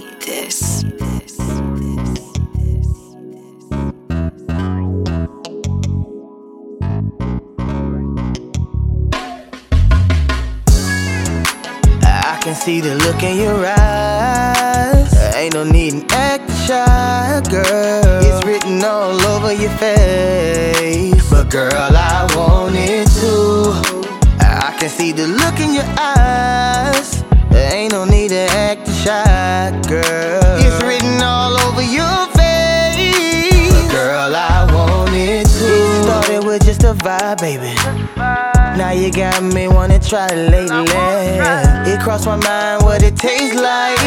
get this. I can see the look in your eyes. Ain't no need to act shy, girl. It's written all over your face. But girl, I want it too. I can see the look in your eyes. Ain't no need to act shy, girl. It's written all over your face. But girl, I want it too. It started with just a vibe, baby. Now you got me wanna try it lately. It crossed my mind what it tastes like.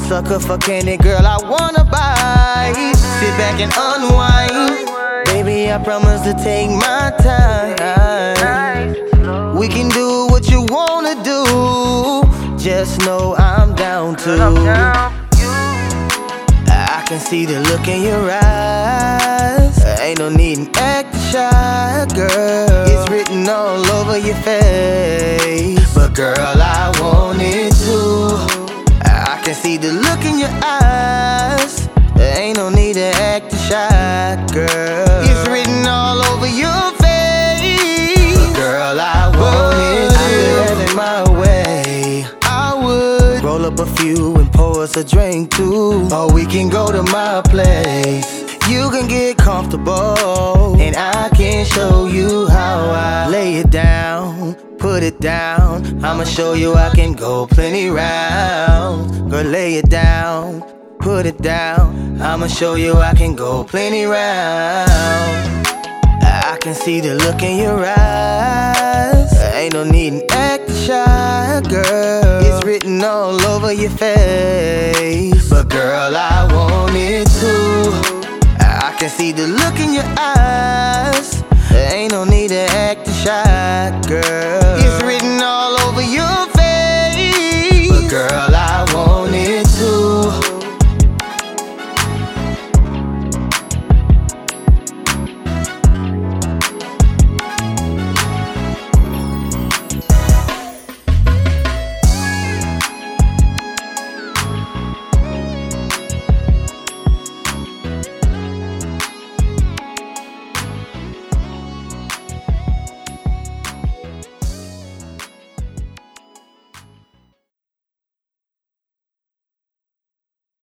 Sucker for candy, girl, I wanna bite. Sit back and unwind. Baby, I promise to take my time. We can do what you wanna do. Just know I'm down to. I can see the look in your eyes. Ain't no need to act shy, girl. It's written all over your face. But girl, I want it too. I can see the look in your eyes. Roll up a few and pour us a drink too. Or we can go to my place. You can get comfortable, and I can show you how I lay it down, put it down. I'ma show you I can go plenty rounds. Girl, lay it down, put it down. I'ma show you I can go plenty rounds. I can see the look in your eyes. Ain't no need to act shy, girl. Written all over your face. But girl, I want it too. I can see the look in your eyes. Ain't no need to act shy, girl.